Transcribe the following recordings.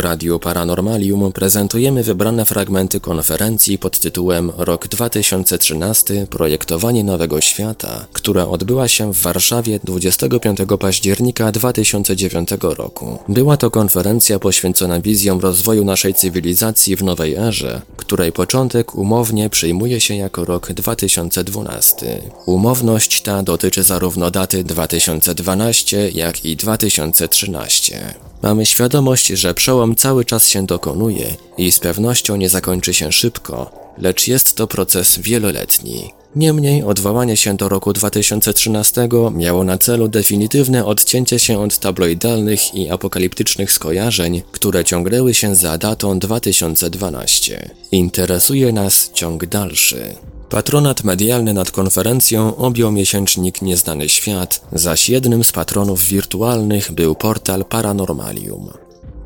Radiu Paranormalium prezentujemy wybrane fragmenty konferencji pod tytułem Rok 2013 Projektowanie Nowego Świata, która odbyła się w Warszawie 25 października 2009 roku. Była to konferencja poświęcona wizjom rozwoju naszej cywilizacji w nowej erze, której początek umownie przyjmuje się jako rok 2012. Umowność ta dotyczy zarówno daty 2012, jak i 2013. Mamy świadomość, że przełom cały czas się dokonuje i z pewnością nie zakończy się szybko, lecz jest to proces wieloletni. Niemniej odwołanie się do roku 2013 miało na celu definitywne odcięcie się od tabloidalnych i apokaliptycznych skojarzeń, które ciągnęły się za datą 2012. Interesuje nas ciąg dalszy. Patronat medialny nad konferencją objął miesięcznik Nieznany Świat, zaś jednym z patronów wirtualnych był portal Paranormalium.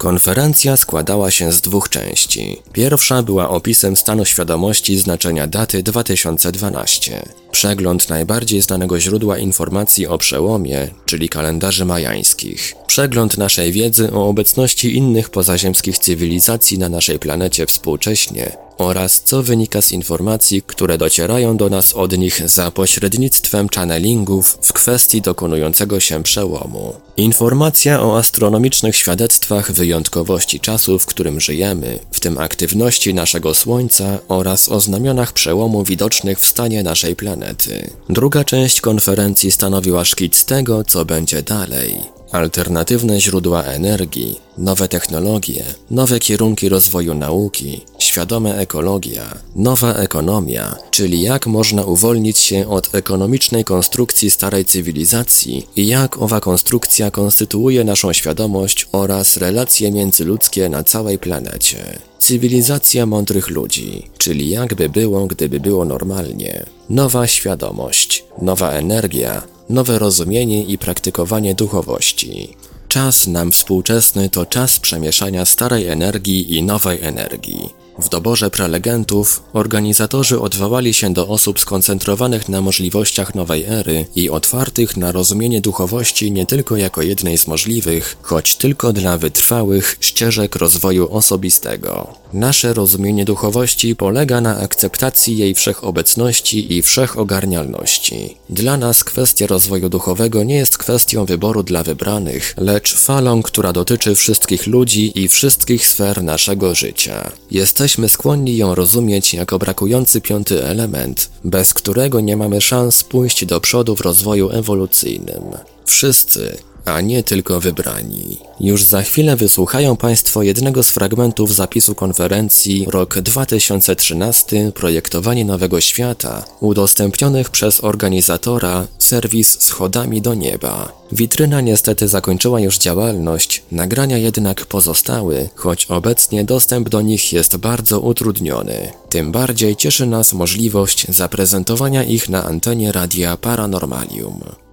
Konferencja składała się z dwóch części. Pierwsza była opisem stanu świadomości znaczenia daty 2012. Przegląd najbardziej znanego źródła informacji o przełomie, czyli kalendarzy majańskich. Przegląd naszej wiedzy o obecności innych pozaziemskich cywilizacji na naszej planecie współcześnie oraz co wynika z informacji, które docierają do nas od nich za pośrednictwem channelingów w kwestii dokonującego się przełomu. Informacja o astronomicznych świadectwach wyjątkowości czasu, w którym żyjemy, w tym aktywności naszego Słońca oraz o znamionach przełomu widocznych w stanie naszej planety. Druga część konferencji stanowiła szkic tego, co będzie dalej alternatywne źródła energii, nowe technologie, nowe kierunki rozwoju nauki, świadoma ekologia, nowa ekonomia, czyli jak można uwolnić się od ekonomicznej konstrukcji starej cywilizacji i jak owa konstrukcja konstytuuje naszą świadomość oraz relacje międzyludzkie na całej planecie. Cywilizacja mądrych ludzi, czyli jakby było, gdyby było normalnie. Nowa świadomość, nowa energia, nowe rozumienie i praktykowanie duchowości. Czas nam współczesny to czas przemieszania starej energii i nowej energii. W doborze prelegentów organizatorzy odwołali się do osób skoncentrowanych na możliwościach nowej ery i otwartych na rozumienie duchowości nie tylko jako jednej z możliwych, choć tylko dla wytrwałych ścieżek rozwoju osobistego. Nasze rozumienie duchowości polega na akceptacji jej wszechobecności i wszechogarnialności. Dla nas kwestia rozwoju duchowego nie jest kwestią wyboru dla wybranych, lecz falą, która dotyczy wszystkich ludzi i wszystkich sfer naszego życia. Jesteśmy jesteśmy skłonni ją rozumieć jako brakujący piąty element, bez którego nie mamy szans pójść do przodu w rozwoju ewolucyjnym. Wszyscy, a nie tylko wybrani. Już za chwilę wysłuchają Państwo jednego z fragmentów zapisu konferencji Rok 2013 Projektowanie Nowego Świata, udostępnionych przez organizatora serwis Schodami do Nieba. Witryna niestety zakończyła już działalność, nagrania jednak pozostały, choć obecnie dostęp do nich jest bardzo utrudniony. Tym bardziej cieszy nas możliwość zaprezentowania ich na antenie radia Paranormalium.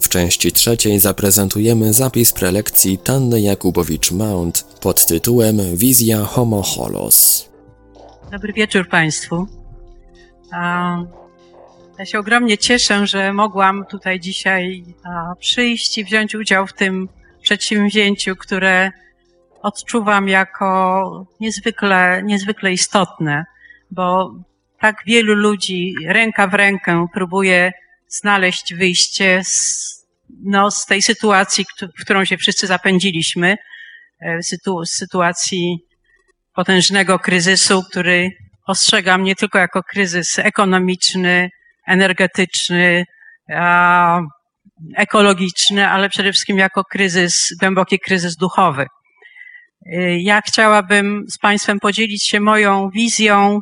W części trzeciej zaprezentujemy zapis prelekcji Tanny Jakubowicz-Mount pod tytułem Wizja Homo Holos. Dobry wieczór Państwu. Ja się ogromnie cieszę, że mogłam tutaj dzisiaj przyjść i wziąć udział w tym przedsięwzięciu, które odczuwam jako niezwykle, niezwykle istotne, bo tak wielu ludzi ręka w rękę próbuje znaleźć wyjście z no, z tej sytuacji, w którą się wszyscy zapędziliśmy, e, sytu, sytuacji potężnego kryzysu, który postrzegam nie tylko jako kryzys ekonomiczny, energetyczny, ekologiczny, ale przede wszystkim jako kryzys, głęboki kryzys duchowy. E, ja chciałabym z Państwem podzielić się moją wizją,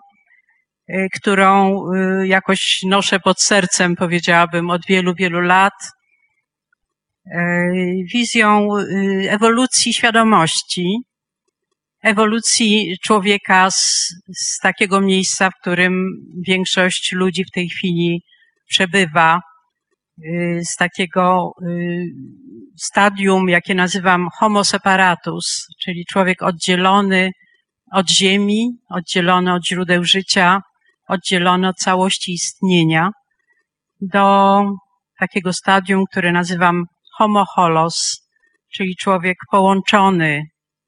którą jakoś noszę pod sercem, powiedziałabym, od wielu, wielu lat. E, wizją y, ewolucji świadomości, ewolucji człowieka z, z takiego miejsca, w którym większość ludzi w tej chwili przebywa, y, z takiego y, stadium, jakie nazywam homo separatus, czyli człowiek oddzielony od ziemi, oddzielony od źródeł życia, oddzielony od całości istnienia, do takiego stadium, które nazywam homo holos, czyli człowiek połączony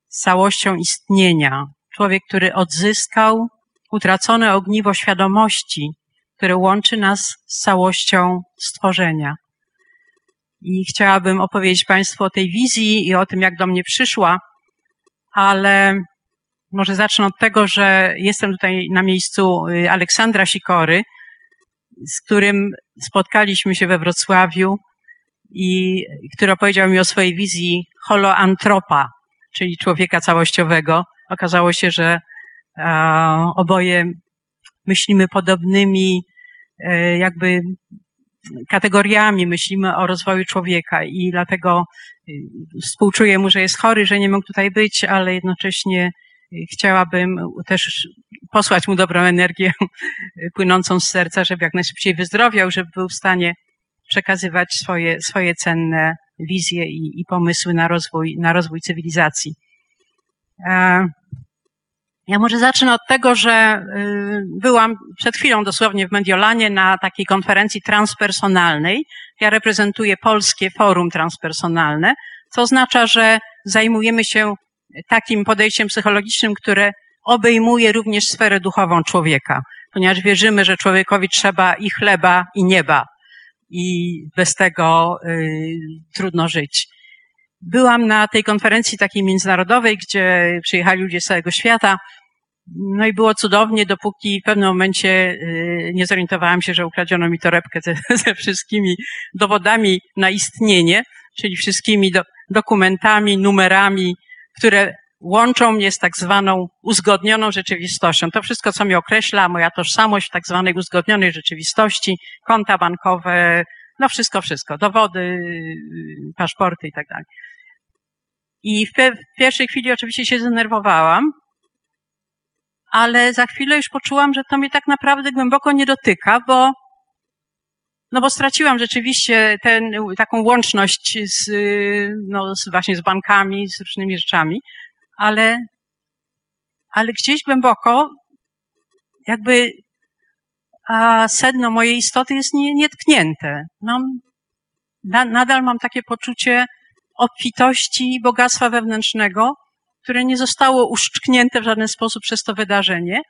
z całością istnienia. Człowiek, który odzyskał utracone ogniwo świadomości, które łączy nas z całością stworzenia. I chciałabym opowiedzieć Państwu o tej wizji i o tym, jak do mnie przyszła, ale może zacznę od tego, że jestem tutaj na miejscu y, Aleksandra Sikory, z którym spotkaliśmy się we Wrocławiu i który opowiedział mi o swojej wizji holoantropa, czyli człowieka całościowego. Okazało się, że oboje myślimy podobnymi e, jakby kategoriami, myślimy o rozwoju człowieka i dlatego y, współczuję mu, że jest chory, że nie mógł tutaj być, ale jednocześnie chciałabym też posłać mu dobrą energię płynącą z serca, żeby jak najszybciej wyzdrowiał, żeby był w stanie przekazywać swoje, swoje cenne wizje i, i pomysły na rozwój, na rozwój cywilizacji. E, ja może zacznę od tego, że y, byłam przed chwilą dosłownie w Mediolanie na takiej konferencji transpersonalnej. Ja reprezentuję Polskie Forum Transpersonalne, co oznacza, że zajmujemy się takim podejściem psychologicznym, które obejmuje również sferę duchową człowieka, ponieważ wierzymy, że człowiekowi trzeba i chleba, i nieba, i bez tego y, trudno żyć. Byłam na tej konferencji takiej międzynarodowej, gdzie przyjechali ludzie z całego świata. No i było cudownie, dopóki w pewnym momencie y, nie zorientowałam się, że ukradziono mi torebkę ze, ze wszystkimi dowodami na istnienie, czyli wszystkimi do, dokumentami, numerami, które łączą mnie z tak zwaną uzgodnioną rzeczywistością. To wszystko, co mnie określa, moja tożsamość w tak zwanej uzgodnionej rzeczywistości, konta bankowe, no wszystko, wszystko, dowody, paszporty i tak dalej. I w, w pierwszej chwili oczywiście się zdenerwowałam, ale za chwilę już poczułam, że to mnie tak naprawdę głęboko nie dotyka, bo no bo straciłam rzeczywiście ten, taką łączność z, no, z, właśnie z bankami, z różnymi rzeczami, ale, ale gdzieś głęboko jakby a sedno mojej istoty jest nie, nietknięte. Mam, na, nadal mam takie poczucie obfitości i bogactwa wewnętrznego, które nie zostało uszczknięte w żaden sposób przez to wydarzenie,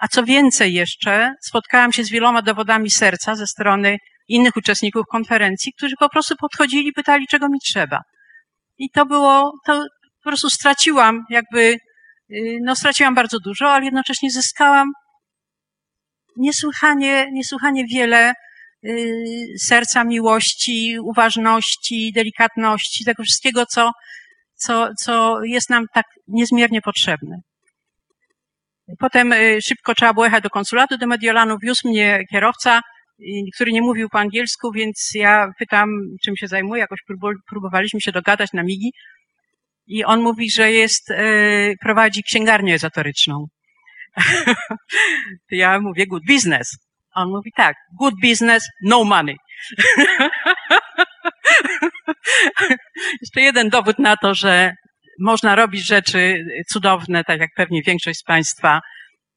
a co więcej jeszcze, spotkałam się z wieloma dowodami serca ze strony innych uczestników konferencji, którzy po prostu podchodzili i pytali, czego mi trzeba. I to było, to po prostu straciłam jakby, y, no straciłam bardzo dużo, ale jednocześnie zyskałam niesłychanie, niesłychanie wiele y, serca, miłości, uważności, delikatności, tego wszystkiego, co, co, co jest nam tak niezmiernie potrzebne. Potem y, szybko trzeba było jechać do konsulatu do Mediolanu, wiózł mnie kierowca, który nie mówił po angielsku, więc ja pytam, czym się zajmuje, jakoś próbowaliśmy się dogadać na migi i on mówi, że jest, y, prowadzi księgarnię ezoteryczną. ja mówię good business. On mówi tak, good business, no money. Jeszcze jeden dowód na to, że można robić rzeczy cudowne, tak jak pewnie większość z Państwa,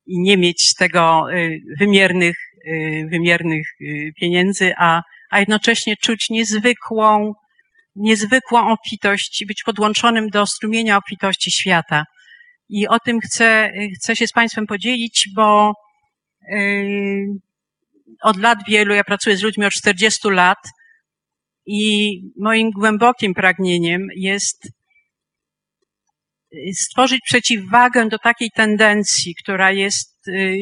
i nie mieć z tego y, wymiernych, y, wymiernych y, pieniędzy, a, a jednocześnie czuć niezwykłą, niezwykłą obfitość i być podłączonym do strumienia obfitości świata. I o tym chcę, chcę się z Państwem podzielić, bo od lat wielu, ja pracuję z ludźmi od 40 lat i moim głębokim pragnieniem jest stworzyć przeciwwagę do takiej tendencji, która jest, y,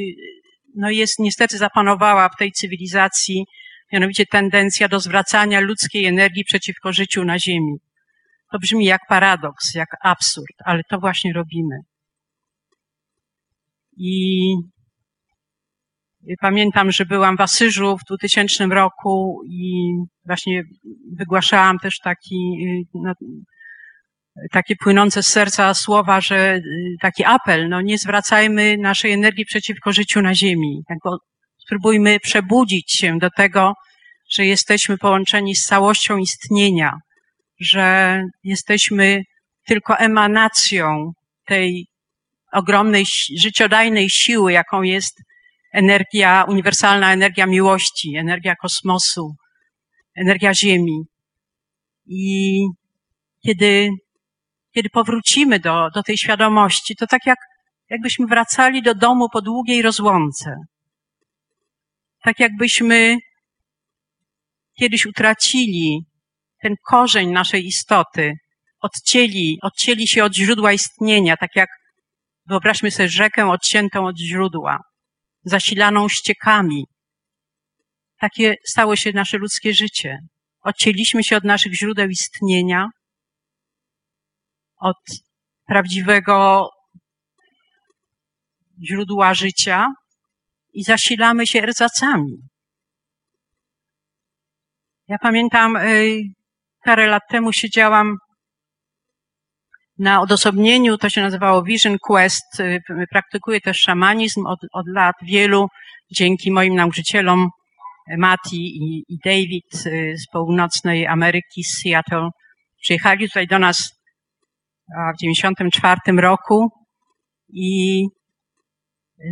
no jest niestety zapanowała w tej cywilizacji, mianowicie tendencja do zwracania ludzkiej energii przeciwko życiu na Ziemi. To brzmi jak paradoks, jak absurd, ale to właśnie robimy. I pamiętam, że byłam w Asyżu w 2000 roku i właśnie wygłaszałam też taki y, no, takie płynące z serca słowa, że y, taki apel, no nie zwracajmy naszej energii przeciwko życiu na ziemi. Jakby spróbujmy przebudzić się do tego, że jesteśmy połączeni z całością istnienia, że jesteśmy tylko emanacją tej ogromnej, życiodajnej siły, jaką jest energia, uniwersalna energia miłości, energia kosmosu, energia Ziemi. I kiedy kiedy powrócimy do, do tej świadomości, to tak jak, jakbyśmy wracali do domu po długiej rozłące. Tak jakbyśmy kiedyś utracili ten korzeń naszej istoty, odcięli, odcięli się od źródła istnienia, tak jak wyobraźmy sobie rzekę odciętą od źródła, zasilaną ściekami. Takie stało się nasze ludzkie życie. Odcięliśmy się od naszych źródeł istnienia, od prawdziwego źródła życia i zasilamy się erzacami. Ja pamiętam, parę lat temu siedziałam na odosobnieniu, to się nazywało Vision Quest. Praktykuję też szamanizm od, od lat wielu, dzięki moim nauczycielom Mati i, i David z północnej Ameryki, z Seattle. Przyjechali tutaj do nas w 94 roku i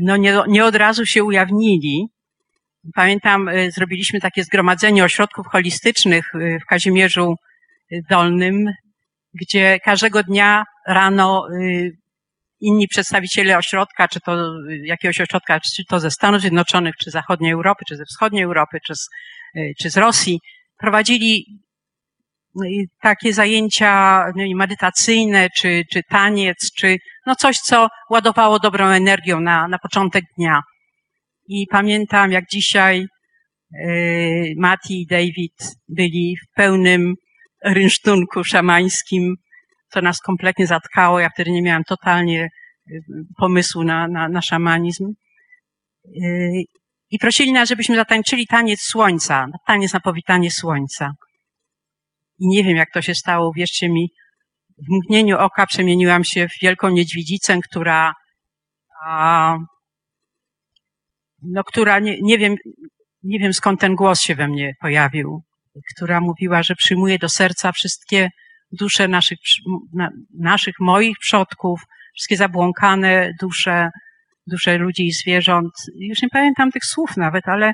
no nie, nie od razu się ujawnili. Pamiętam, zrobiliśmy takie zgromadzenie ośrodków holistycznych w Kazimierzu Dolnym, gdzie każdego dnia rano inni przedstawiciele ośrodka, czy to jakiegoś ośrodka, czy to ze Stanów Zjednoczonych, czy zachodniej Europy, czy ze wschodniej Europy, czy z, czy z Rosji, prowadzili takie zajęcia medytacyjne, czy, czy taniec, czy no coś, co ładowało dobrą energią na, na początek dnia. I pamiętam, jak dzisiaj yy, Mati i David byli w pełnym rynsztunku szamańskim, co nas kompletnie zatkało. Ja wtedy nie miałam totalnie pomysłu na, na, na szamanizm. Yy, I prosili nas, żebyśmy zatańczyli taniec słońca, taniec na powitanie słońca. I nie wiem, jak to się stało, wierzcie mi, w mgnieniu oka przemieniłam się w wielką niedźwiedzicę, która, a, no, która nie, nie wiem, nie wiem skąd ten głos się we mnie pojawił, która mówiła, że przyjmuje do serca wszystkie dusze naszych, na, naszych, moich przodków, wszystkie zabłąkane dusze, dusze ludzi i zwierząt. Już nie pamiętam tych słów nawet, ale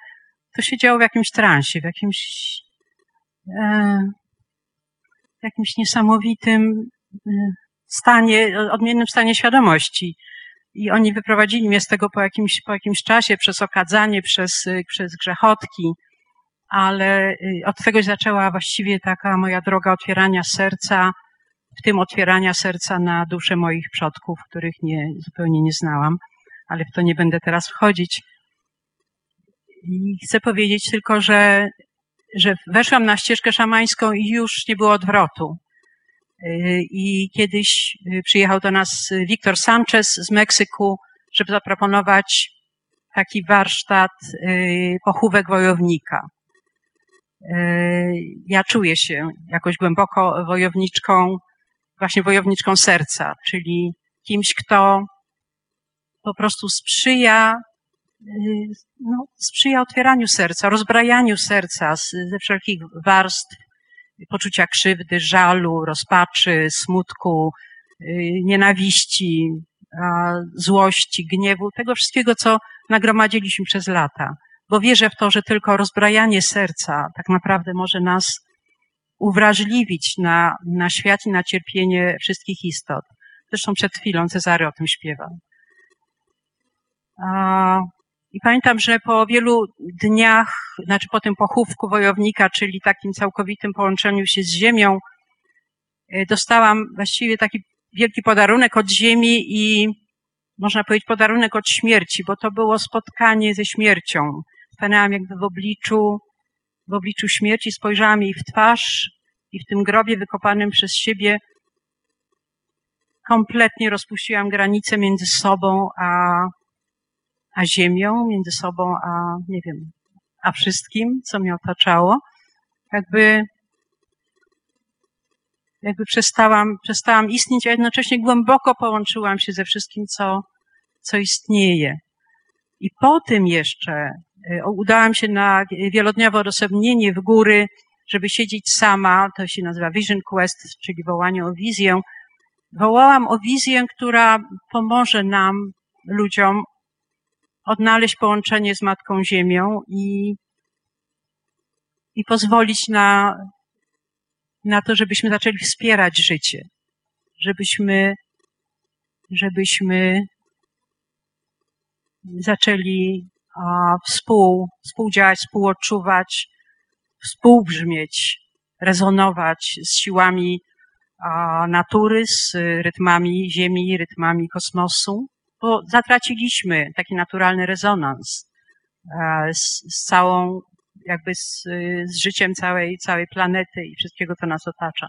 to się działo w jakimś transie, w jakimś, e, jakimś niesamowitym stanie, odmiennym stanie świadomości. I oni wyprowadzili mnie z tego po jakimś, po jakimś czasie, przez okadzanie, przez, przez grzechotki, ale od tego zaczęła właściwie taka moja droga otwierania serca, w tym otwierania serca na duszę moich przodków, których nie, zupełnie nie znałam, ale w to nie będę teraz wchodzić. I chcę powiedzieć tylko, że, że weszłam na ścieżkę szamańską i już nie było odwrotu. I kiedyś przyjechał do nas Wiktor Sanchez z Meksyku, żeby zaproponować taki warsztat pochówek wojownika. Ja czuję się jakoś głęboko wojowniczką, właśnie wojowniczką serca, czyli kimś, kto po prostu sprzyja, no, sprzyja otwieraniu serca, rozbrajaniu serca ze wszelkich warstw, poczucia krzywdy, żalu, rozpaczy, smutku, nienawiści, złości, gniewu, tego wszystkiego, co nagromadziliśmy przez lata. Bo wierzę w to, że tylko rozbrajanie serca tak naprawdę może nas uwrażliwić na, na świat i na cierpienie wszystkich istot. Zresztą przed chwilą Cezary o tym śpiewał. I pamiętam, że po wielu dniach, znaczy po tym pochówku wojownika, czyli takim całkowitym połączeniu się z ziemią, dostałam właściwie taki wielki podarunek od ziemi i można powiedzieć podarunek od śmierci, bo to było spotkanie ze śmiercią. Stanęłam jakby w obliczu, w obliczu śmierci, spojrzałam jej w twarz i w tym grobie wykopanym przez siebie kompletnie rozpuściłam granice między sobą a, a ziemią, między sobą a, nie wiem, a wszystkim, co mnie otaczało. Jakby, jakby przestałam, przestałam istnieć, a jednocześnie głęboko połączyłam się ze wszystkim, co, co istnieje. I po tym jeszcze udałam się na wielodniowe odosobnienie w góry, żeby siedzieć sama, to się nazywa Vision Quest, czyli wołanie o wizję. Wołałam o wizję, która pomoże nam, ludziom, odnaleźć połączenie z Matką Ziemią i, i pozwolić na, na to, żebyśmy zaczęli wspierać życie. żebyśmy, żebyśmy zaczęli a, współ, współdziałać, współodczuwać, współbrzmieć, rezonować z siłami a, natury, z rytmami Ziemi, rytmami kosmosu, bo zatraciliśmy taki naturalny rezonans a, z, z całą, jakby z, z życiem całej, całej planety i wszystkiego, co nas otacza.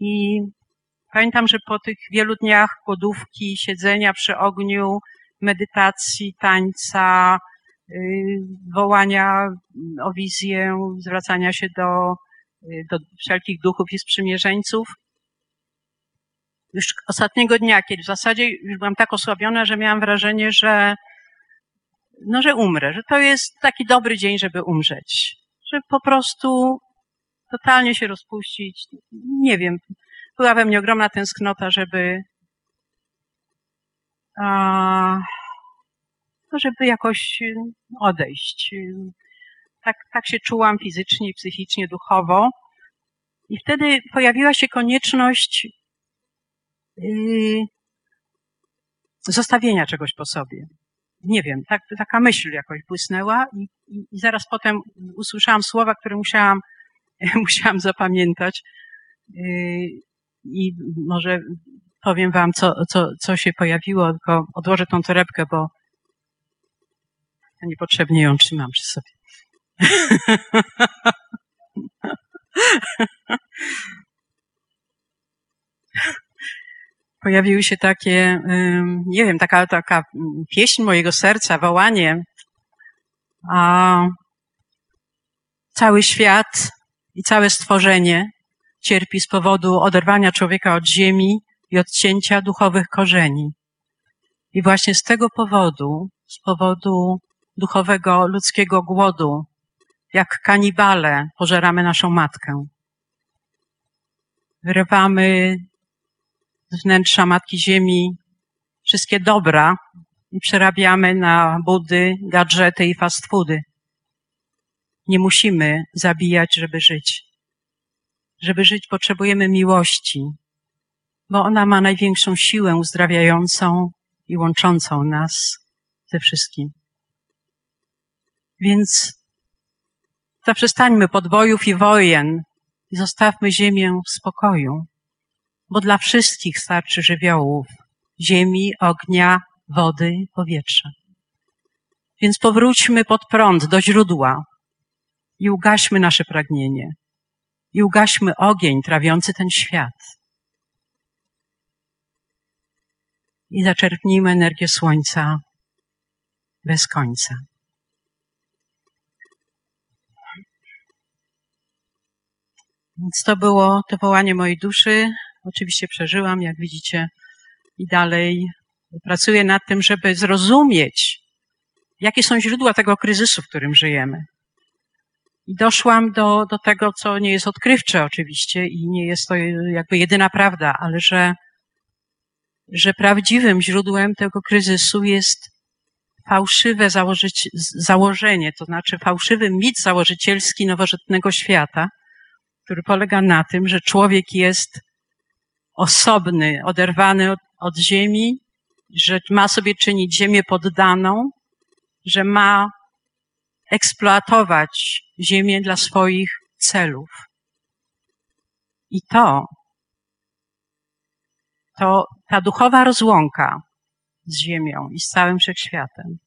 I pamiętam, że po tych wielu dniach głodówki, siedzenia przy ogniu, medytacji, tańca, y, wołania o wizję, zwracania się do, y, do wszelkich duchów i sprzymierzeńców. Już ostatniego dnia, kiedy w zasadzie już byłam tak osłabiona, że miałam wrażenie, że, no, że umrę, że to jest taki dobry dzień, żeby umrzeć. Że po prostu totalnie się rozpuścić. Nie wiem. Była we mnie ogromna tęsknota, żeby, no żeby jakoś odejść. Tak, tak się czułam fizycznie, psychicznie, duchowo. I wtedy pojawiła się konieczność zostawienia czegoś po sobie. Nie wiem, tak, taka myśl jakoś błysnęła i, i, i zaraz potem usłyszałam słowa, które musiałam, musiałam zapamiętać. Yy, I może powiem wam, co, co, co się pojawiło, tylko odłożę tą torebkę, bo niepotrzebnie ją trzymam przy sobie. Pojawiły się takie, nie wiem, taka, taka pieśń mojego serca, wołanie, a cały świat i całe stworzenie cierpi z powodu oderwania człowieka od ziemi i odcięcia duchowych korzeni. I właśnie z tego powodu, z powodu duchowego ludzkiego głodu, jak kanibale pożeramy naszą matkę. Wyrywamy wnętrza Matki Ziemi wszystkie dobra i przerabiamy na budy, gadżety i fast foody. Nie musimy zabijać, żeby żyć. Żeby żyć potrzebujemy miłości, bo ona ma największą siłę uzdrawiającą i łączącą nas ze wszystkim. Więc zaprzestańmy podbojów i wojen i zostawmy ziemię w spokoju, bo dla wszystkich starczy żywiołów ziemi, ognia, wody, powietrza. Więc powróćmy pod prąd do źródła i ugaśmy nasze pragnienie i ugaśmy ogień trawiący ten świat. i zaczerpnijmy energię słońca bez końca. Więc to było to wołanie mojej duszy. Oczywiście przeżyłam, jak widzicie, i dalej pracuję nad tym, żeby zrozumieć, jakie są źródła tego kryzysu, w którym żyjemy. I doszłam do, do tego, co nie jest odkrywcze oczywiście i nie jest to jakby jedyna prawda, ale że że prawdziwym źródłem tego kryzysu jest fałszywe założenie, to znaczy fałszywy mit założycielski nowożytnego świata, który polega na tym, że człowiek jest osobny, oderwany od, od ziemi, że ma sobie czynić ziemię poddaną, że ma eksploatować ziemię dla swoich celów. I to to ta duchowa rozłąka z Ziemią i z całym wszechświatem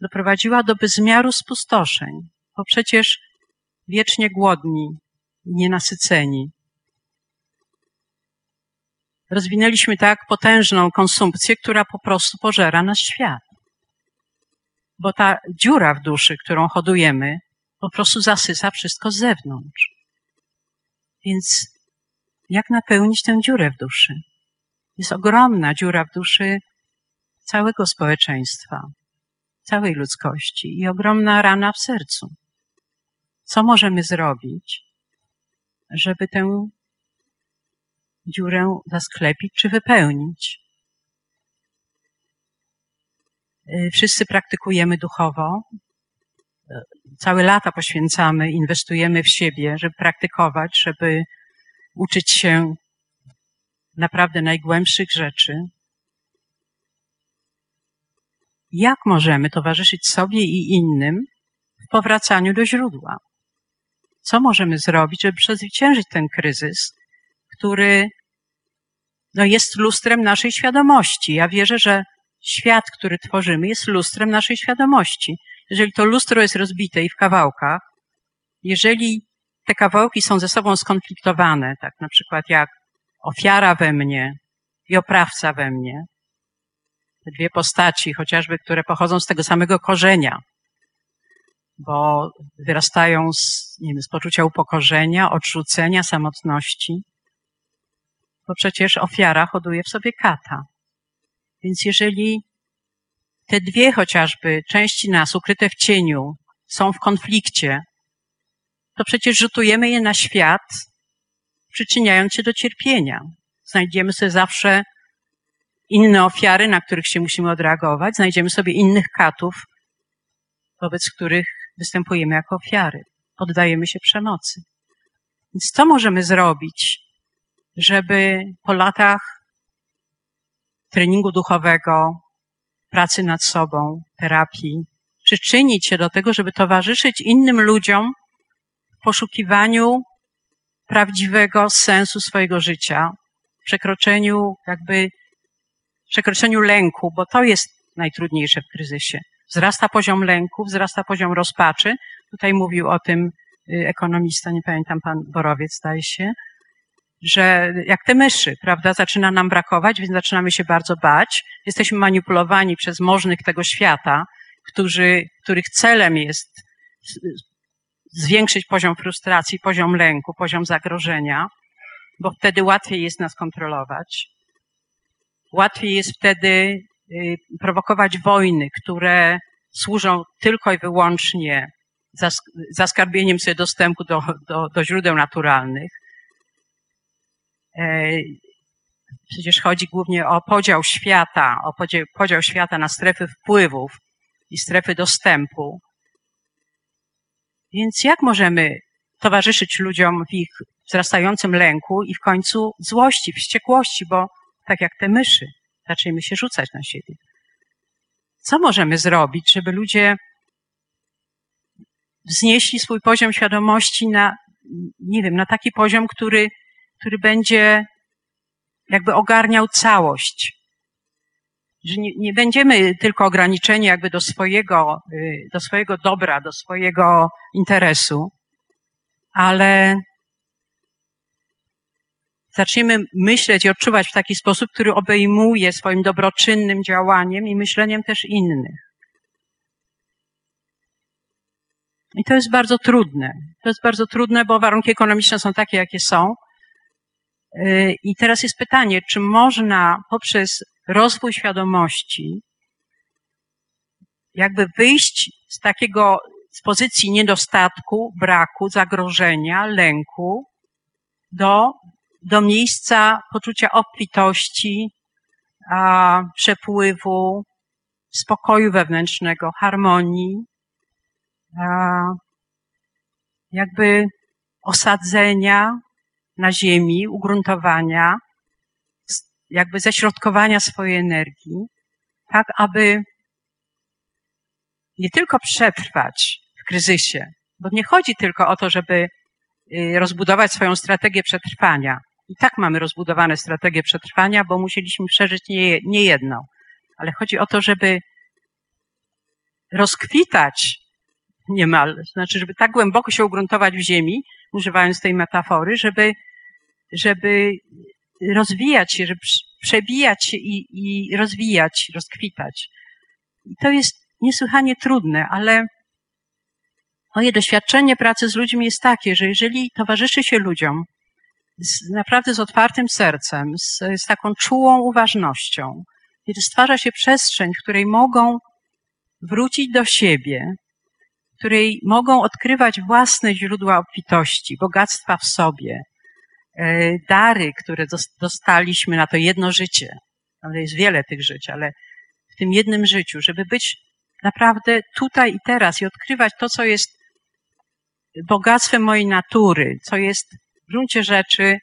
doprowadziła do bezmiaru spustoszeń, bo przecież wiecznie głodni, nienasyceni. Rozwinęliśmy tak potężną konsumpcję, która po prostu pożera nasz świat. Bo ta dziura w duszy, którą hodujemy, po prostu zasysa wszystko z zewnątrz. Więc jak napełnić tę dziurę w duszy? Jest ogromna dziura w duszy całego społeczeństwa, całej ludzkości i ogromna rana w sercu. Co możemy zrobić, żeby tę dziurę zasklepić czy wypełnić? Y, wszyscy praktykujemy duchowo. Y, całe lata poświęcamy, inwestujemy w siebie, żeby praktykować, żeby uczyć się naprawdę najgłębszych rzeczy, jak możemy towarzyszyć sobie i innym w powracaniu do źródła? Co możemy zrobić, żeby przezwyciężyć ten kryzys, który no, jest lustrem naszej świadomości? Ja wierzę, że świat, który tworzymy, jest lustrem naszej świadomości. Jeżeli to lustro jest rozbite i w kawałkach, jeżeli te kawałki są ze sobą skonfliktowane, tak na przykład jak ofiara we mnie i oprawca we mnie, te dwie postaci, chociażby, które pochodzą z tego samego korzenia, bo wyrastają z, nie wiem, z poczucia upokorzenia, odrzucenia, samotności, bo przecież ofiara hoduje w sobie kata. Więc jeżeli te dwie chociażby części nas ukryte w cieniu są w konflikcie, to przecież rzutujemy je na świat, przyczyniając się do cierpienia. Znajdziemy sobie zawsze inne ofiary, na których się musimy odreagować, znajdziemy sobie innych katów, wobec których występujemy jako ofiary. Poddajemy się przemocy. Więc co możemy zrobić, żeby po latach treningu duchowego, pracy nad sobą, terapii, przyczynić się do tego, żeby towarzyszyć innym ludziom w poszukiwaniu prawdziwego sensu swojego życia, przekroczeniu jakby przekroczeniu lęku, bo to jest najtrudniejsze w kryzysie. Wzrasta poziom lęku, wzrasta poziom rozpaczy. Tutaj mówił o tym y, ekonomista, nie pamiętam, pan Borowiec, zdaje się, że jak te myszy, prawda, zaczyna nam brakować, więc zaczynamy się bardzo bać. Jesteśmy manipulowani przez możnych tego świata, którzy, których celem jest zwiększyć poziom frustracji, poziom lęku, poziom zagrożenia, bo wtedy łatwiej jest nas kontrolować. Łatwiej jest wtedy y, prowokować wojny, które służą tylko i wyłącznie zaskarbieniem sobie dostępu do, do, do źródeł naturalnych. E, przecież chodzi głównie o podział świata, o podział, świata na strefy wpływów i strefy dostępu. Więc jak możemy towarzyszyć ludziom w ich wzrastającym lęku i w końcu złości, wściekłości, bo tak jak te myszy, zaczniemy się rzucać na siebie. Co możemy zrobić, żeby ludzie wznieśli swój poziom świadomości na, nie wiem, na taki poziom, który, który będzie jakby ogarniał całość. Że nie, nie będziemy tylko ograniczeni jakby do swojego, y, do swojego dobra, do swojego interesu, ale zaczniemy myśleć i odczuwać w taki sposób, który obejmuje swoim dobroczynnym działaniem i myśleniem też innych. I to jest bardzo trudne. To jest bardzo trudne, bo warunki ekonomiczne są takie, jakie są. Y, I teraz jest pytanie, czy można poprzez rozwój świadomości jakby wyjść z takiego, z pozycji niedostatku, braku, zagrożenia, lęku do do miejsca poczucia obfitości, a, przepływu, spokoju wewnętrznego, harmonii, a, jakby osadzenia na ziemi, ugruntowania, jakby ześrodkowania swojej energii, tak aby nie tylko przetrwać w kryzysie, bo nie chodzi tylko o to, żeby y, rozbudować swoją strategię przetrwania, i tak mamy rozbudowane strategie przetrwania, bo musieliśmy przeżyć nie, nie jedną. Ale chodzi o to, żeby rozkwitać niemal, znaczy, żeby tak głęboko się ugruntować w ziemi, używając tej metafory, żeby, żeby rozwijać się, żeby przebijać się i, i rozwijać, rozkwitać. I to jest niesłychanie trudne, ale moje doświadczenie pracy z ludźmi jest takie, że jeżeli towarzyszy się ludziom, z, naprawdę z otwartym sercem, z, z taką czułą uważnością, kiedy stwarza się przestrzeń, w której mogą wrócić do siebie, której mogą odkrywać własne źródła obfitości, bogactwa w sobie, e, dary, które dostaliśmy na to jedno życie. Jest wiele tych żyć, ale w tym jednym życiu, żeby być naprawdę tutaj i teraz i odkrywać to, co jest bogactwem mojej natury, co jest w gruncie rzeczy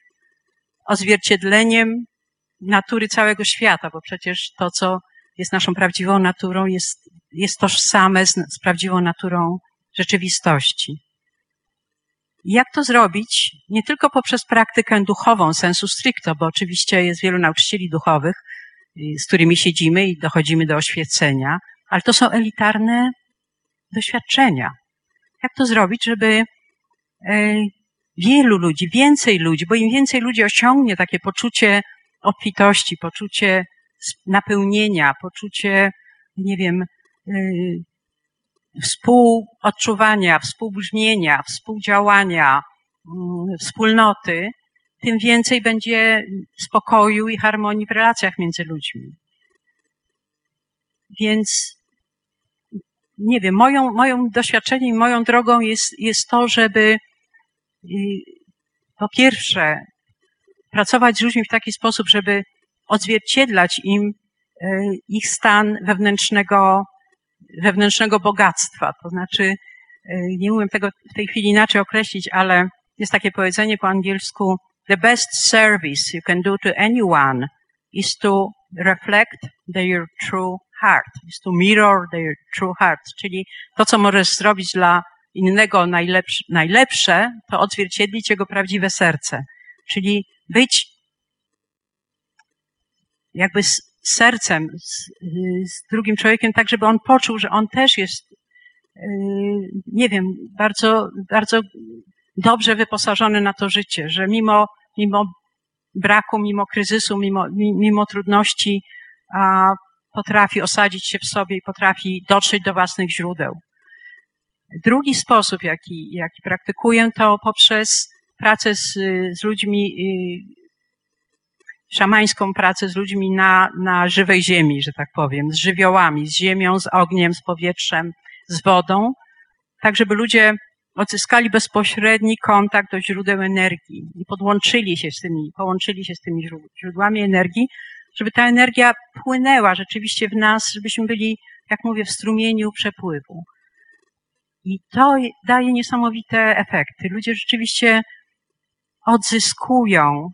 odzwierciedleniem natury całego świata, bo przecież to, co jest naszą prawdziwą naturą, jest, jest tożsame z, z prawdziwą naturą rzeczywistości. Jak to zrobić? Nie tylko poprzez praktykę duchową, sensu stricto, bo oczywiście jest wielu nauczycieli duchowych, y, z którymi siedzimy i dochodzimy do oświecenia, ale to są elitarne doświadczenia. Jak to zrobić, żeby e, wielu ludzi, więcej ludzi, bo im więcej ludzi osiągnie takie poczucie obfitości, poczucie napełnienia, poczucie, nie wiem, y, współodczuwania, współbrzmienia, współdziałania, mm, wspólnoty, tym więcej będzie spokoju i harmonii w relacjach między ludźmi. Więc nie wiem, moją, moją doświadczeniem, moją drogą jest, jest to, żeby y, po pierwsze pracować z ludźmi w taki sposób, żeby odzwierciedlać im y, ich stan wewnętrznego wewnętrznego bogactwa. To znaczy, e, nie umiem tego w tej chwili inaczej określić, ale jest takie powiedzenie po angielsku, the best service you can do to anyone is to reflect their true heart, is to mirror their true heart, czyli to, co możesz zrobić dla innego najlepsze, najlepsze to odzwierciedlić jego prawdziwe serce, czyli być jakby sercem, z, z drugim człowiekiem, tak żeby on poczuł, że on też jest, yy, nie wiem, bardzo, bardzo dobrze wyposażony na to życie, że mimo, mimo braku, mimo kryzysu, mimo, mimo trudności, a potrafi osadzić się w sobie i potrafi dotrzeć do własnych źródeł. Drugi sposób, jaki, jaki praktykuję, to poprzez pracę z, z ludźmi yy, szamańską pracę z ludźmi na, na żywej ziemi, że tak powiem, z żywiołami, z ziemią, z ogniem, z powietrzem, z wodą, tak żeby ludzie odzyskali bezpośredni kontakt do źródeł energii i podłączyli się z tymi, połączyli się z tymi źródłami energii, żeby ta energia płynęła rzeczywiście w nas, żebyśmy byli, jak mówię, w strumieniu przepływu. I to daje niesamowite efekty. Ludzie rzeczywiście odzyskują,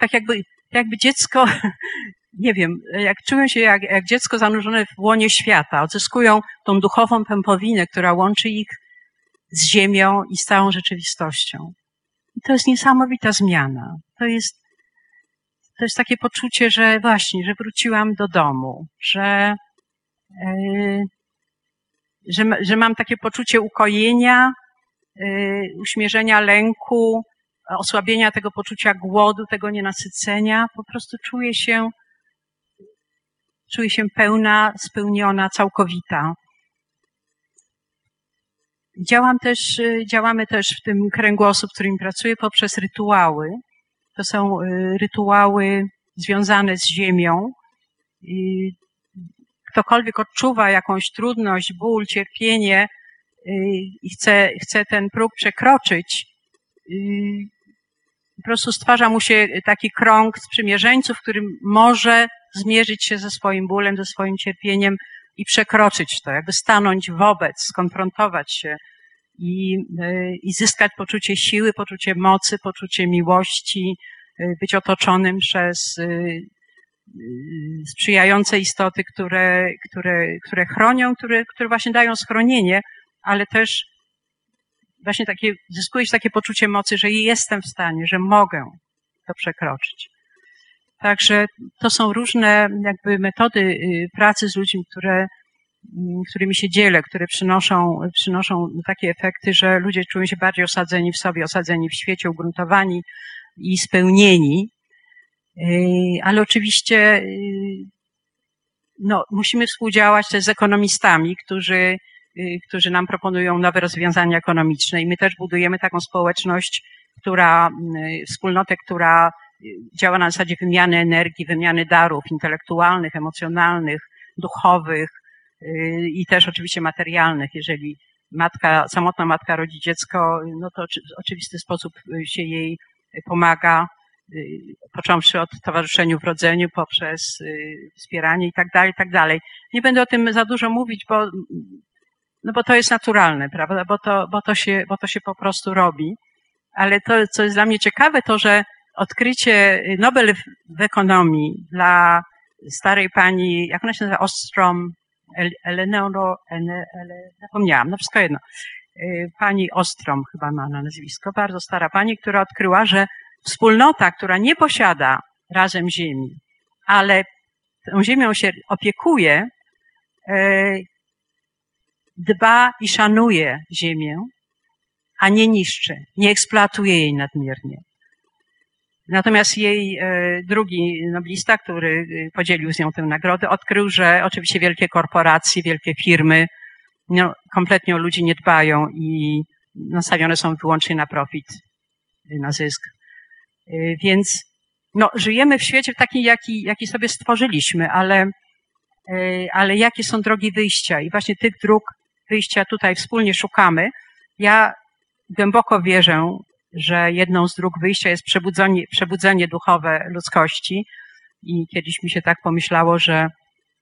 tak jakby jakby dziecko, nie wiem, jak czują się jak, jak dziecko zanurzone w łonie świata, odzyskują tą duchową pępowinę, która łączy ich z ziemią i z całą rzeczywistością. I to jest niesamowita zmiana. To jest, to jest takie poczucie, że właśnie, że wróciłam do domu, że, yy, że, że mam takie poczucie ukojenia, yy, uśmierzenia lęku, osłabienia tego poczucia głodu, tego nienasycenia, po prostu czuję się, czuję się pełna, spełniona, całkowita. Działam też, działamy też w tym kręgosłup, w którym pracuję, poprzez rytuały. To są y, rytuały związane z ziemią. I ktokolwiek odczuwa jakąś trudność, ból, cierpienie y, i chce, chce ten próg przekroczyć, y, po prostu stwarza mu się taki krąg sprzymierzeńców, w którym może zmierzyć się ze swoim bólem, ze swoim cierpieniem i przekroczyć to, jakby stanąć wobec, skonfrontować się i, e, i zyskać poczucie siły, poczucie mocy, poczucie miłości, e, być otoczonym przez e, sprzyjające istoty, które, które, które chronią, które, które właśnie dają schronienie, ale też właśnie takie, zyskuje się takie poczucie mocy, że jestem w stanie, że mogę to przekroczyć. Także to są różne jakby metody y, pracy z ludźmi, które, mm, którymi się dzielę, które przynoszą, przynoszą takie efekty, że ludzie czują się bardziej osadzeni w sobie, osadzeni w świecie, ugruntowani i spełnieni. Y, ale oczywiście y, no, musimy współdziałać też z ekonomistami, którzy którzy nam proponują nowe rozwiązania ekonomiczne i my też budujemy taką społeczność, która, y, wspólnotę, która y, działa na zasadzie wymiany energii, wymiany darów intelektualnych, emocjonalnych, duchowych i też oczywiście materialnych. Jeżeli matka, samotna matka rodzi dziecko, no to w oczywisty sposób się jej pomaga, począwszy od towarzyszeniu w rodzeniu, poprzez wspieranie i tak dalej, i tak dalej. Nie będę o tym za dużo mówić, bo no bo to jest naturalne, prawda? Bo to, bo to, się, bo to się po prostu robi. Ale to, co jest dla mnie ciekawe, to że odkrycie Nobel w ekonomii dla starej pani, jak ona się nazywa, Ostrom, Eleonoro, zapomniałam, no wszystko jedno. Y, pani Ostrom chyba ma na nazwisko, bardzo stara pani, która odkryła, że wspólnota, która nie posiada razem ziemi, ale tą ziemią się opiekuje, y, dba i szanuje ziemię, a nie niszczy, nie eksploatuje jej nadmiernie. Natomiast jej e, drugi noblista, który e, podzielił z nią tę nagrodę, odkrył, że oczywiście wielkie korporacje, wielkie firmy no, kompletnie o ludzi nie dbają i nastawione są wyłącznie na profit, na zysk. E, więc no, żyjemy w świecie takim, jaki, jaki sobie stworzyliśmy, ale, ale jakie są drogi wyjścia? I właśnie tych dróg wyjścia tutaj wspólnie szukamy. Ja głęboko wierzę że jedną z dróg wyjścia jest przebudzenie, przebudzenie duchowe ludzkości. I kiedyś mi się tak pomyślało, że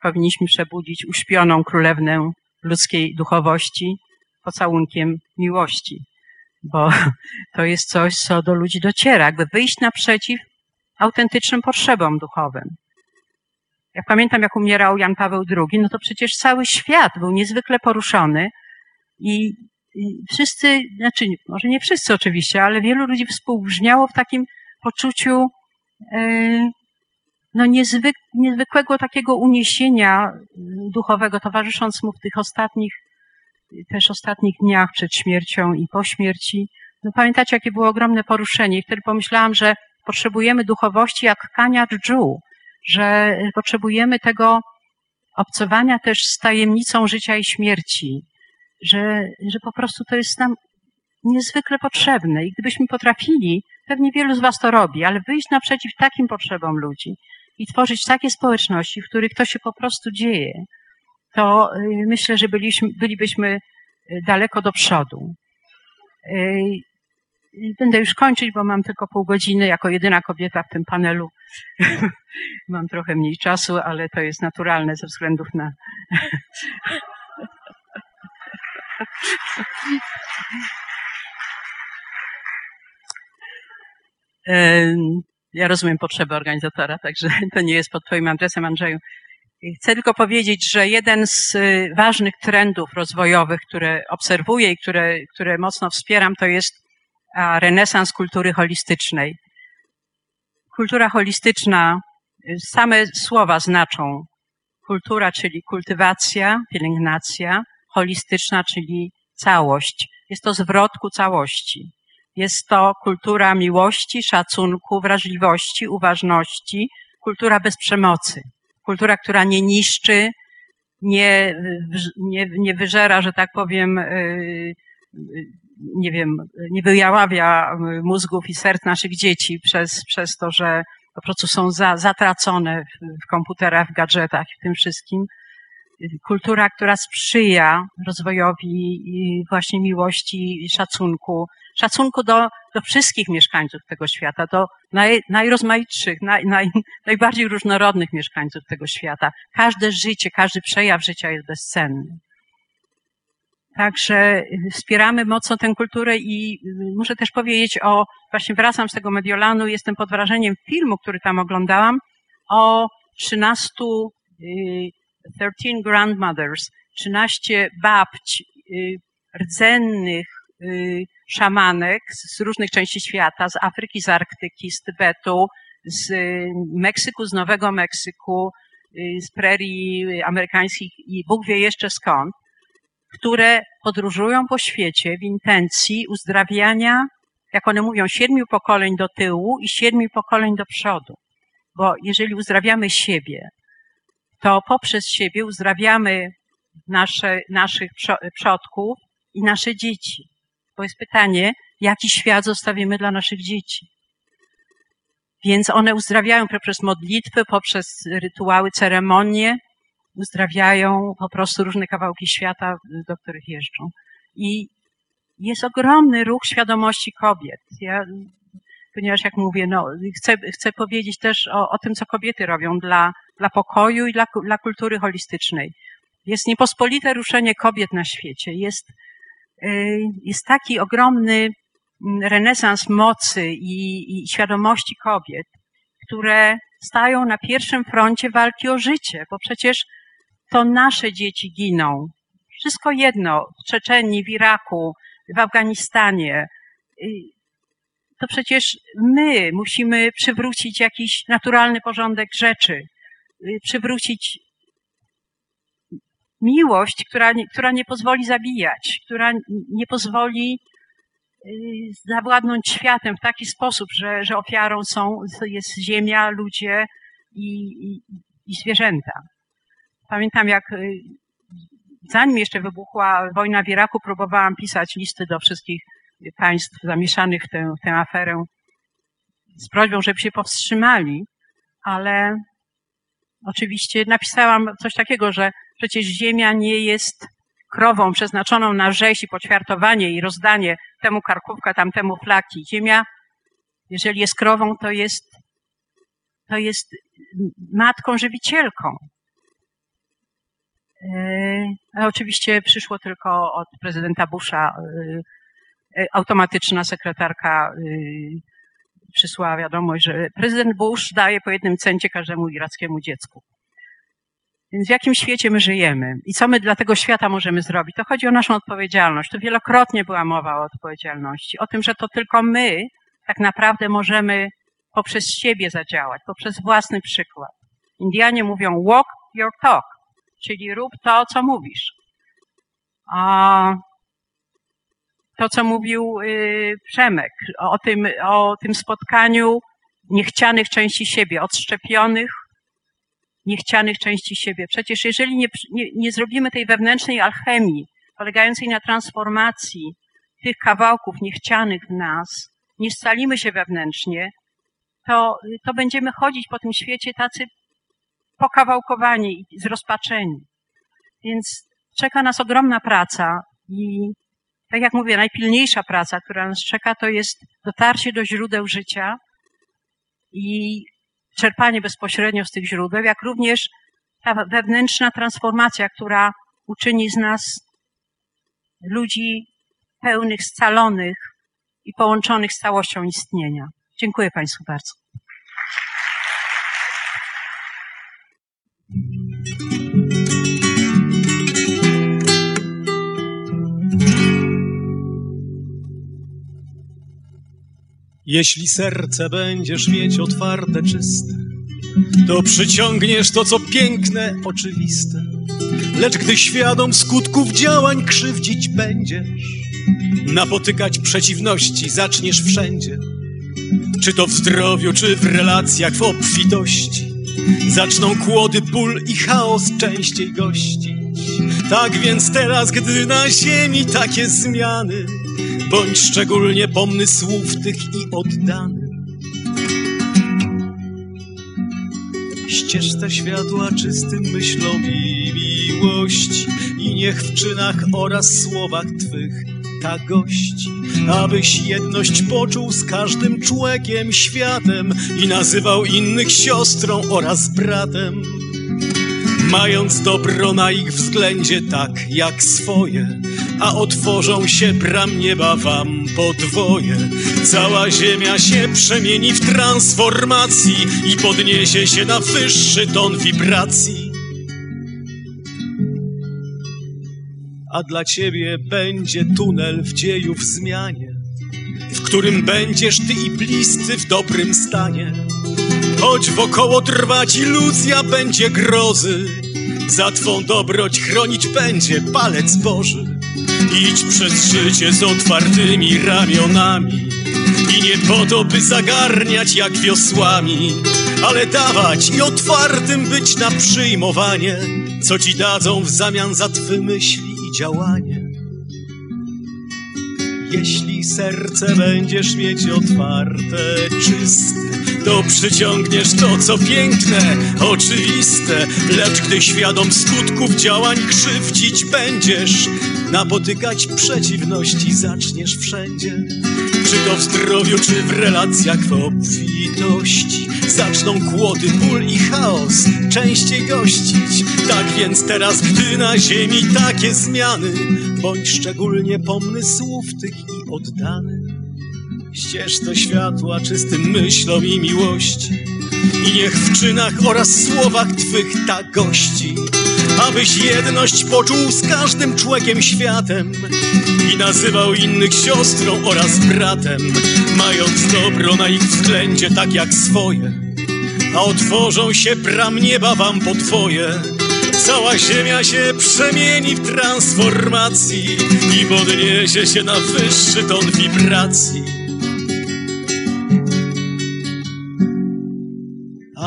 powinniśmy przebudzić uśpioną królewnę ludzkiej duchowości pocałunkiem miłości, bo to jest coś, co do ludzi dociera, jakby wyjść naprzeciw autentycznym potrzebom duchowym. Jak pamiętam, jak umierał Jan Paweł II, no to przecież cały świat był niezwykle poruszony i wszyscy, znaczy może nie wszyscy oczywiście, ale wielu ludzi współbrzmiało w takim poczuciu e, no niezwyk, niezwykłego takiego uniesienia duchowego, towarzysząc mu w tych ostatnich, też ostatnich dniach przed śmiercią i po śmierci. No pamiętacie, jakie było ogromne poruszenie i wtedy pomyślałam, że potrzebujemy duchowości jak kania dżu, że potrzebujemy tego obcowania też z tajemnicą życia i śmierci, że, że po prostu to jest nam niezwykle potrzebne i gdybyśmy potrafili, pewnie wielu z Was to robi, ale wyjść naprzeciw takim potrzebom ludzi i tworzyć takie społeczności, w których to się po prostu dzieje, to y, myślę, że byliśmy, bylibyśmy y, daleko do przodu. Będę już kończyć, bo mam tylko pół godziny jako jedyna kobieta w tym panelu. mam trochę mniej czasu, ale to jest naturalne ze względów na ja rozumiem potrzeby organizatora, także to nie jest pod Twoim adresem, Andrzeju. Chcę tylko powiedzieć, że jeden z y, ważnych trendów rozwojowych, które obserwuję i które, które mocno wspieram, to jest renesans kultury holistycznej. Kultura holistyczna, y, same słowa znaczą kultura, czyli kultywacja, pielęgnacja, holistyczna, czyli całość. Jest to zwrot ku całości. Jest to kultura miłości, szacunku, wrażliwości, uważności, kultura bez przemocy. Kultura, która nie niszczy, nie, nie, nie wyżera, że tak powiem, y, nie wiem, nie wyjaławia mózgów i serc naszych dzieci przez, przez to, że po prostu są za, zatracone w, w komputerach, w gadżetach i w tym wszystkim kultura, która sprzyja rozwojowi właśnie miłości i szacunku, szacunku do, do wszystkich mieszkańców tego świata, do naj, najrozmaitszych, naj, naj, najbardziej różnorodnych mieszkańców tego świata. Każde życie, każdy przejaw życia jest bezcenny. Także wspieramy mocno tę kulturę i muszę też powiedzieć o, właśnie wracam z tego Mediolanu, jestem pod wrażeniem filmu, który tam oglądałam, o 13 13 grandmothers, 13 babć, y, rdzennych y, szamanek z różnych części świata, z Afryki, z Arktyki, z Tybetu, z Meksyku, z Nowego Meksyku, y, z prerii amerykańskich i Bóg wie jeszcze skąd, które podróżują po świecie w intencji uzdrawiania, jak one mówią, siedmiu pokoleń do tyłu i siedmiu pokoleń do przodu. Bo jeżeli uzdrawiamy siebie, to poprzez siebie uzdrawiamy nasze, naszych przodków i nasze dzieci. Bo jest pytanie, jaki świat zostawimy dla naszych dzieci. Więc one uzdrawiają poprzez modlitwy, poprzez rytuały, ceremonie, uzdrawiają po prostu różne kawałki świata, do których jeżdżą. I jest ogromny ruch świadomości kobiet. Ja, ponieważ jak mówię, no, chcę, chcę powiedzieć też o, o tym, co kobiety robią dla dla pokoju i dla, dla kultury holistycznej. Jest niepospolite ruszenie kobiet na świecie. Jest, y, jest taki ogromny renesans mocy i, i świadomości kobiet, które stają na pierwszym froncie walki o życie, bo przecież to nasze dzieci giną. Wszystko jedno, w Czeczenii, w Iraku, w Afganistanie. To przecież my musimy przywrócić jakiś naturalny porządek rzeczy, przywrócić miłość, która nie, która nie pozwoli zabijać, która nie pozwoli y, zawładnąć światem w taki sposób, że, że ofiarą są, jest ziemia, ludzie i, i, i zwierzęta. Pamiętam, jak y, zanim jeszcze wybuchła wojna w Iraku, próbowałam pisać listy do wszystkich państw zamieszanych w tę, w tę aferę z prośbą, żeby się powstrzymali, ale oczywiście napisałam coś takiego, że przecież ziemia nie jest krową przeznaczoną na rzeź i poćwiartowanie i rozdanie temu karkówka, tamtemu flaki. Ziemia, jeżeli jest krową, to jest, to jest matką żywicielką. A oczywiście przyszło tylko od prezydenta Busha e, e, automatyczna sekretarka przysłała wiadomość, że prezydent Bush daje po jednym centie każdemu irackiemu dziecku. Więc w jakim świecie my żyjemy i co my dla tego świata możemy zrobić? To chodzi o naszą odpowiedzialność. Tu wielokrotnie była mowa o odpowiedzialności, o tym, że to tylko my tak naprawdę możemy poprzez siebie zadziałać, poprzez własny przykład. Indianie mówią walk your talk, czyli rób to, co mówisz. A to, co mówił y, Przemek o tym, o tym spotkaniu niechcianych części siebie, odszczepionych, niechcianych części siebie. Przecież jeżeli nie, nie, nie zrobimy tej wewnętrznej alchemii, polegającej na transformacji tych kawałków niechcianych w nas, nie scalimy się wewnętrznie, to, to będziemy chodzić po tym świecie tacy pokawałkowani i zrozpaczeni. Więc czeka nas ogromna praca i tak jak mówię, najpilniejsza praca, która nas czeka, to jest dotarcie do źródeł życia i czerpanie bezpośrednio z tych źródeł, jak również ta wewnętrzna transformacja, która uczyni z nas ludzi pełnych, scalonych i połączonych z całością istnienia. Dziękuję Państwu bardzo. Jeśli serce będziesz mieć otwarte, czyste, to przyciągniesz to, co piękne, oczywiste. Lecz gdy świadom skutków działań krzywdzić będziesz, napotykać przeciwności zaczniesz wszędzie. Czy to w zdrowiu, czy w relacjach, w obfitości. Zaczną kłody, ból i chaos częściej gościć. Tak więc teraz, gdy na ziemi takie zmiany, bądź szczególnie pomysłów tych i oddany. Ścieżce światła czystym myślom i miłości i niech w czynach oraz słowach Twych ta gości, abyś jedność poczuł z każdym człowiekiem światem i nazywał innych siostrą oraz bratem mając dobro na ich względzie tak jak swoje, a otworzą się bram nieba wam podwoje. Cała ziemia się przemieni w transformacji i podniesie się na wyższy ton wibracji. A dla ciebie będzie tunel w dziejów zmianie, w którym będziesz ty i bliscy w dobrym stanie. Choć wokoło trwać iluzja będzie grozy, za twą dobroć chronić będzie palec Boży. Idź przez życie z otwartymi ramionami i nie po to, by zagarniać jak wiosłami, ale dawać i otwartym być na przyjmowanie, co ci dadzą w zamian za twe myśli i działanie. Jeśli serce będziesz mieć otwarte, czyste, to przyciągniesz to, co piękne, oczywiste. Lecz gdy świadom skutków działań krzywdzić będziesz, napotykać przeciwności zaczniesz wszędzie. Czy to w zdrowiu, czy w relacjach, w obfitości Zaczną kłody, ból i chaos częściej gościć Tak więc teraz, gdy na ziemi takie zmiany Bądź szczególnie pomysłów tych i oddany ścież do światła czystym myślom i miłości. I niech w czynach oraz słowach Twych ta gości, abyś jedność poczuł z każdym człowiekiem światem i nazywał innych siostrą oraz bratem, mając dobro na ich względzie tak jak swoje. A otworzą się bram nieba wam po Twoje. Cała ziemia się przemieni w transformacji i podniesie się na wyższy ton wibracji.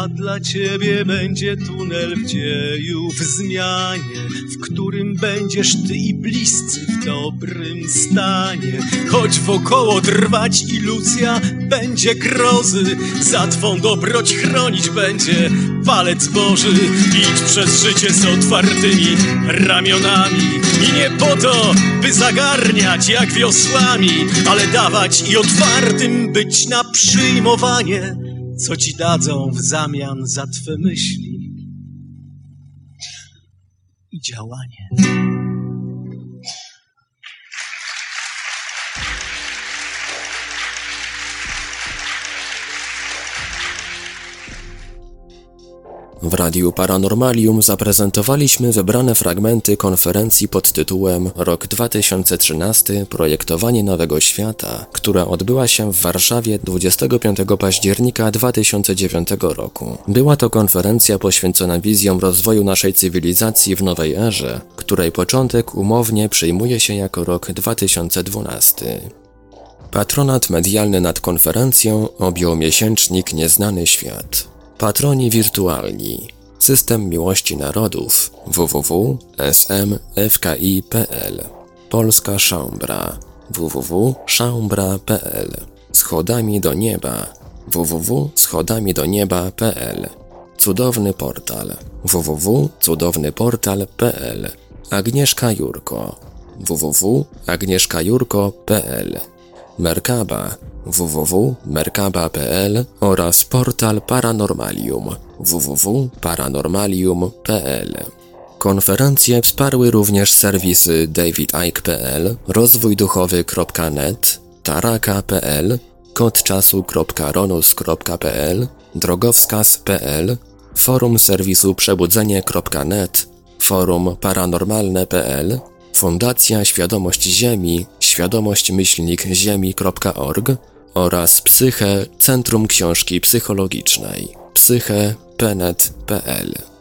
Dla ciebie będzie tunel w dzieju, w zmianie, w którym będziesz ty i bliscy w dobrym stanie. Choć wokoło trwać ilucja będzie grozy, za twą dobroć chronić będzie palec Boży. Idź przez życie z otwartymi ramionami i nie po to, by zagarniać jak wiosłami, ale dawać i otwartym być na przyjmowanie co ci dadzą w zamian za twe myśli i działanie. W Radiu Paranormalium zaprezentowaliśmy wybrane fragmenty konferencji pod tytułem Rok 2013 Projektowanie Nowego Świata, która odbyła się w Warszawie 25 października 2009 roku. Była to konferencja poświęcona wizjom rozwoju naszej cywilizacji w nowej erze, której początek umownie przyjmuje się jako rok 2012. Patronat medialny nad konferencją objął miesięcznik Nieznany Świat. Patroni wirtualni. System Miłości Narodów. www.smfki.pl Polska Szaumbra www.szaumbra.pl Schodami do nieba. www.schodamidonieba.pl Cudowny portal. www.cudownyportal.pl Agnieszka Jurko. www.agnieszkajurko.pl Merkaba www.merkaba.pl oraz portal Paranormalium www.paranormalium.pl. Konferencje wsparły również serwisy davidike.pl, rozwójduchowy.net, taraka.pl, kodczasu.ronus.pl, drogowskaz.pl, forum serwisu przebudzenie.net, forum paranormalne.pl, Fundacja Świadomość Ziemi, świadomość-ziemi.org oraz Psyche Centrum Książki Psychologicznej, psyche.penet.pl.